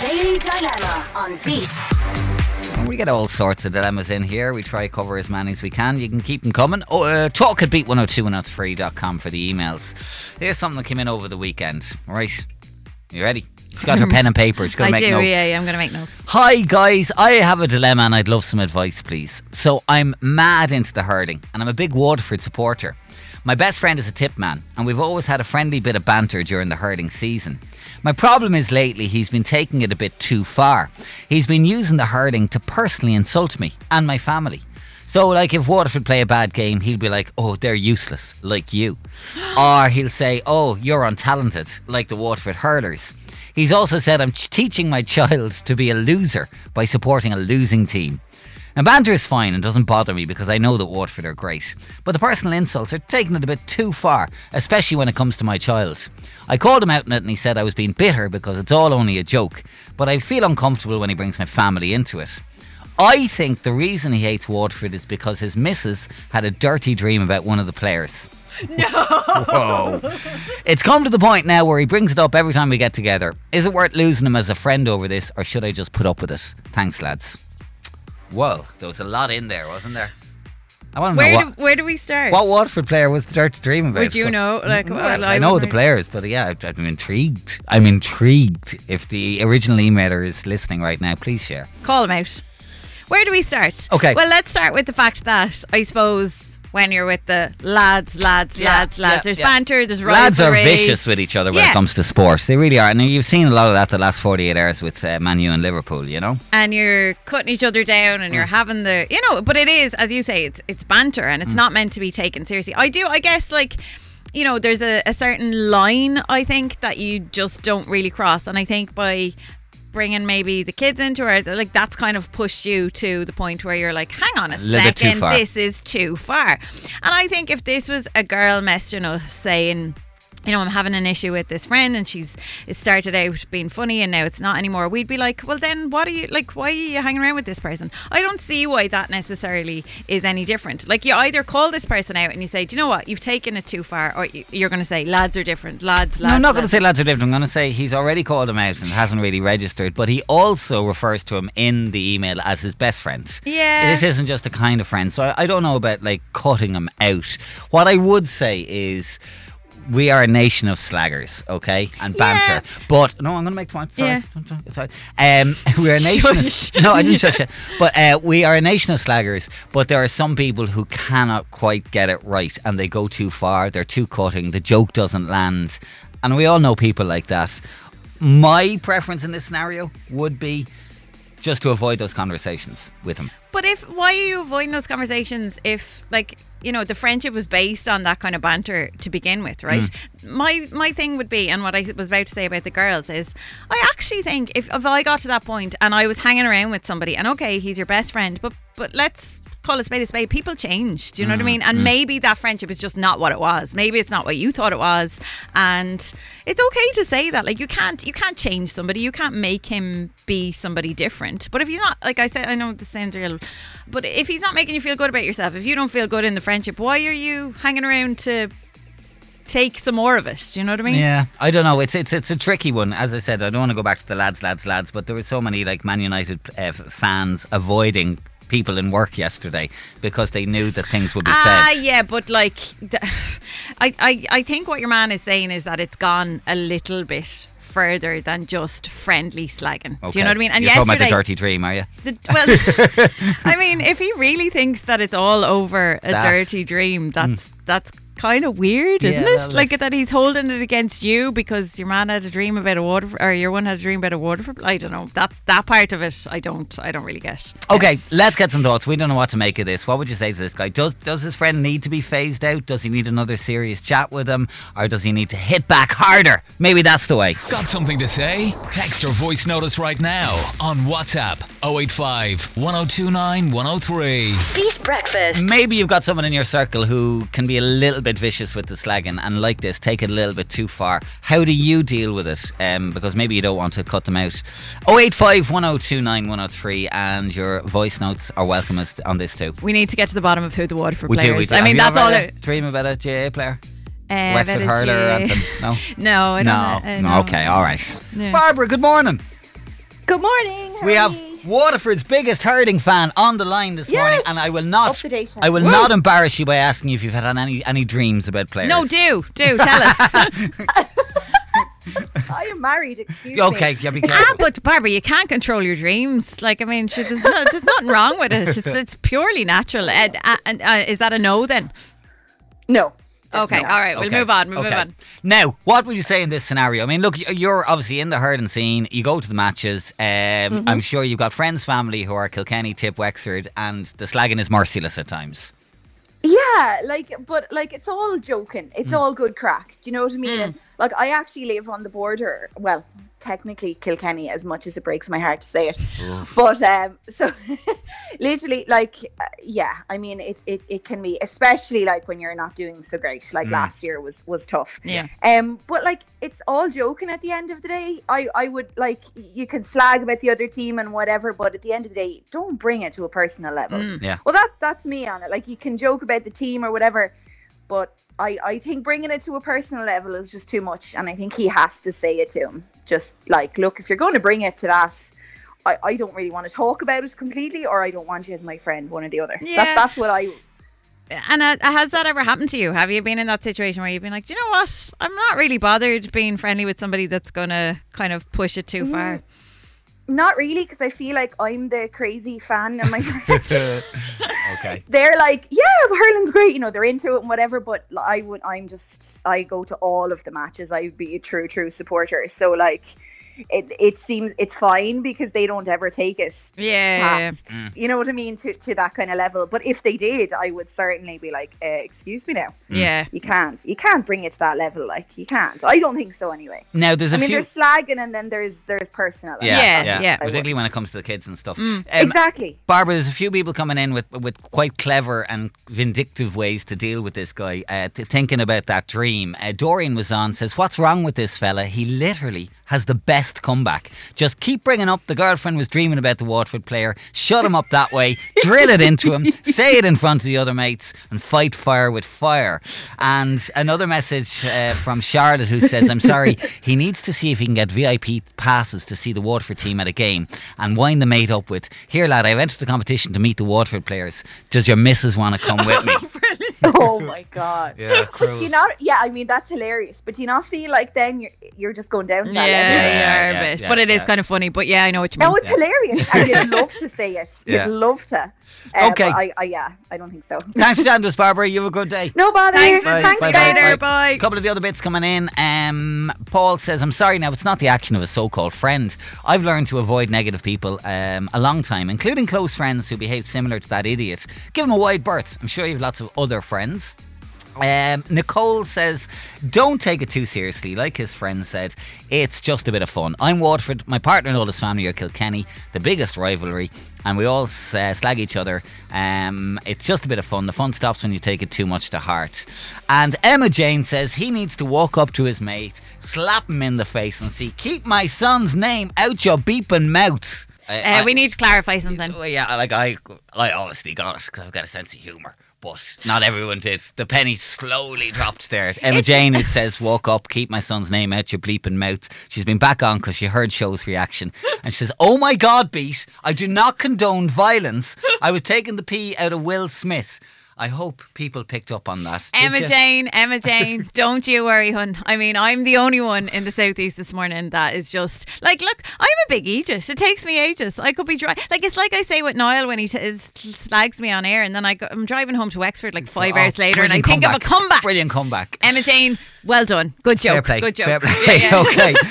Daily Dilemma on Beat. We get all sorts of dilemmas in here. We try to cover as many as we can. You can keep them coming. Oh, uh, talk at beat102103.com for the emails. Here's something that came in over the weekend. All right. You ready? She's got her pen and paper. She's going to make do, notes. yeah, yeah, I'm going to make notes. Hi guys, I have a dilemma and I'd love some advice, please. So I'm mad into the hurling and I'm a big Waterford supporter. My best friend is a tip man and we've always had a friendly bit of banter during the hurling season. My problem is lately he's been taking it a bit too far. He's been using the hurling to personally insult me and my family. So, like, if Waterford play a bad game, he'll be like, oh, they're useless, like you. or he'll say, oh, you're untalented, like the Waterford hurlers. He's also said, I'm teaching my child to be a loser by supporting a losing team. Now, banter is fine and doesn't bother me because I know that Waterford are great. But the personal insults are taking it a bit too far, especially when it comes to my child. I called him out on it and he said I was being bitter because it's all only a joke, but I feel uncomfortable when he brings my family into it. I think the reason he hates Waterford is because his missus had a dirty dream about one of the players. No. Whoa. It's come to the point now where he brings it up every time we get together. Is it worth losing him as a friend over this, or should I just put up with it? Thanks, lads. Whoa, there was a lot in there, wasn't there? I want to Where know do, where do we start? what Waterford player was the dirty dream about. Would you So- know? Like, mm, well, well, I, I know the players, but yeah, I'm intrigued. I'm intrigued. If the original emailer is listening right now, please share. Call them out. Where do we start? Okay. Well, let's start with the fact that I suppose when you're with the lads, lads, Yeah, lads, lads, yeah, there's yeah. banter, there's Lads are vicious with each other when Yeah. it comes to sports. They really are. And you've seen a lot of that the last 48 hours with uh, Man U and Liverpool, you know? and you're cutting each other down Mm. and you're having the you know but it is as you say it's it's banter and Mm. it's not meant to be taken seriously i do i guess like you know there's a, a certain line i think that you just don't really cross and i think by bringing maybe the kids into it like that's kind of pushed you to the point where you're like hang on a, too second this is too far. And i think if this was a girl messaging us saying you know, I'm having an issue with this friend and she's it started out being funny and now it's not anymore. We'd be like, well, then what are you like? Why are you hanging around with this person? I don't see why that necessarily is any different. Like, you either call this person out and you say, do you know what? You've taken it too far, or you- you're going to say, lads are different, lads, lads. no, I'm not going to say lads are different. I'm going to say he's already called him out and hasn't really registered, but he also refers to him in the email as his best friend. Yeah. This isn't just a kind of friend. So I, I don't know about like cutting him out. What I would say is. We are a nation of slaggers, okay, and banter. Yeah. But no, I'm going to make the point. Sorry, Yeah. Don't- don't- it's fine. Um, we are a nation. Shush. Of, no, I didn't shush it. But uh, we are a nation of slaggers. But there are some people who cannot quite get it right, and they go too far. They're too cutting. The joke doesn't land, and we all know people like that. My preference in this scenario would be just to avoid those conversations with him. But if why are you avoiding those conversations if like you know the friendship was based on that kind of banter to begin with, right? Mm. My my thing would be, and what I was about to say about the girls is, I actually think if if I got to that point and I was hanging around with somebody, and okay, he's your best friend, but but let's call a spade a spade. People change. Do you know what I mean? And maybe that friendship is just not what it was. Maybe it's not what you thought it was, and it's okay to say that. Like you can't you can't change somebody. You can't make him be somebody different. But if he's not, like I said, I know this sounds real, but if he's not making you feel good about yourself, if you don't feel good in the friendship, why are you hanging around to take some more of it? Do you know what I mean? Yeah, I don't know. It's it's it's a tricky one. As I said, I don't want to go back to the lads, lads, lads. But there were so many like Man United uh, fans avoiding people in work yesterday because they knew that things would be Ah, said. yeah, but like, I, I, I think what your man is saying is that it's gone a little bit further than just friendly slagging. Do you know what I mean? And You're talking about the dirty dream, are you? The, well, I mean, if he really thinks that it's all over a That- dirty dream, that's that's kind of weird, isn't Yeah, it? like that he's holding it against you because your man had a dream about a water, or your one had a dream about a water. I don't know. That's that part of it. I don't. I don't really get. Okay, let's get some thoughts. We don't know what to make of this. What would you say to this guy? Does does his friend need to be phased out? Does he need another serious chat with him, or does he need to hit back harder? Maybe that's the way. Got something to say? Text or voice notice right now on WhatsApp 085 1029 103. Beat Breakfast. Maybe you've got someone in your circle who can be a little bit vicious with the slagging and like this, take it a little bit too far. How do you deal with it? Um, because maybe you don't want to cut them out. 085 1029 103 and your voice notes are welcome as- on this too. We need to get to the bottom of who the Waterford We player do, we do. I Have mean, you that's all. had It, dream about a GAA player? uh, Wexford Village, hurler or yeah. No? No, I don't. No, uh, no, okay, all right. Yeah. Barbara, good morning. Good morning. how We are have ye? Waterford's biggest hurling fan on the line this Yes. morning, and I will not. Up to date, I will Woo. not embarrass you by asking you if you've had any any dreams about players. No, do do tell us. I am married. Excuse me. Okay, yeah, be careful. ah, but Barbara, you can't control your dreams. Like I mean, shit, there's, no, there's nothing wrong with it. It's, it's purely natural. Uh, uh, and uh, is that a no then? No. Okay, all right, we'll Okay, move on. We'll okay. move on. Now, what would you say in this scenario? I mean, look, you're obviously in the hurling scene. You go to the matches. Um, Mm-hmm. I'm sure you've got friends, family who are Kilkenny, Tip, Wexford, and the slagging is merciless at times. Yeah, like, but like, it's all joking. It's Mm. all good crack. Do you know what I mean? And, like, I actually live on the border. Well, technically Kilkenny, as much as it breaks my heart to say it. But um, so literally, like, uh, yeah. I mean, it, it it can be, especially like when you're not doing so great. Like last year was was tough. Yeah. Um, but like it's all joking at the end of the day. I I would like you can slag about the other team and whatever, but at the end of the day, don't bring it to a personal level. Yeah. Well, that that's me on it. Like you can joke about the team or whatever, but I I think bringing it to a personal level is just too much, and I think he has to say it to him. Just like, look, if you're going to bring it to that. I, I don't really want to talk about it completely, or I don't want you as my friend, one or the other. Yeah. That, that's what I And uh, has that ever happened to you? Have you been in that situation where you've been like, do you know what? I'm not really bothered being friendly with somebody that's going to kind of push it too Mm-hmm. far. Not really because I feel like I'm the crazy fan, and my friends Okay. they're like, yeah, hurling's great, you know, they're into it and whatever. But I would, I'm just, I go to all of the matches. I would be a true, true supporter. So like, it it seems it's fine because they don't ever take it Yeah. past, you know what I mean, to to that kind of level. But if they did, I would certainly be like, uh, excuse me now, Yeah. you can't, you can't bring it to that level. Like you can't. I don't think so anyway. Now, there's a I mean, there's slagging and then there's there's personal. yeah, Yeah, yeah, yeah. Particularly when it comes to the kids and stuff. Mm. Um, exactly. Barbara, there's a few people coming in with with quite clever and vindictive ways to deal with this guy. Uh, t- thinking about that dream, uh, Dorian was on says, "What's wrong with this fella? He literally has the best comeback. Just keep bringing up the girlfriend was dreaming about the Waterford player. Shut him up that way. drill it into him. Say it in front of the other mates, and fight fire with fire." And another message uh, from Charlotte who says, "I'm sorry. He needs to see if he can get VIP passes to see the Waterford team at a game and wind the mate up with, Here, lad, I've entered the competition to meet the Waterford players. Does your missus want to come with me? oh my god. Yeah, But do you not? Yeah, I mean that's hilarious. But do you not feel like then you're you're just going down to that Yeah, level? yeah, yeah, a yeah, but it is yeah. kind of funny. But yeah, I know what you mean. No, it's hilarious, and you'd love to say it. Yeah. You'd love to. Uh, Okay. I, I, yeah, I don't think so. Thanks for chatting to us, Barbara. You have a good day. No bother. Thanks, Bye, Thanks, bye, bye, later. bye. Bye. A couple of the other bits coming in. Um, Paul says, I'm sorry now, it's not the action of a so called friend. I've learned to avoid negative people um, a long time, including close friends who behave similar to that idiot. Give him a wide berth. I'm sure you have lots of other friends. Um, Nicole says, don't take it too seriously. Like his friend said, it's just a bit of fun. I'm Waterford. My partner and all his family are Kilkenny, the biggest rivalry, and we all uh, slag each other. Um, it's just a bit of fun. The fun stops when you take it too much to heart. And Emma Jane says he needs to walk up to his mate, slap him in the face, and see, keep my son's name out your beeping mouth. Uh, I- we need to clarify something. well, yeah, like I, I obviously got it because I've got a sense of humour, but not everyone did. The penny slowly dropped there. Emma Jane, it says, "Walk up, keep my son's name out your bleeping mouth." She's been back on because she heard show's reaction, and she says, "Oh my God, beat! I do not condone violence. I was taking the pee out of Will Smith." I hope people picked up on that. Emma? Jane, Emma Jane, don't you worry, hun. I mean, I'm the only one in the southeast this morning that is just like, look, I'm a big Aegis. It takes me ages. I could be dry. Like it's like I say with Niall when he t- slags me on air, and then I go, I'm driving home to Wexford like five Oh, hours later, and I think of a comeback. Brilliant comeback. Emma Jane, well done, good joke, good joke. Yeah, yeah. okay.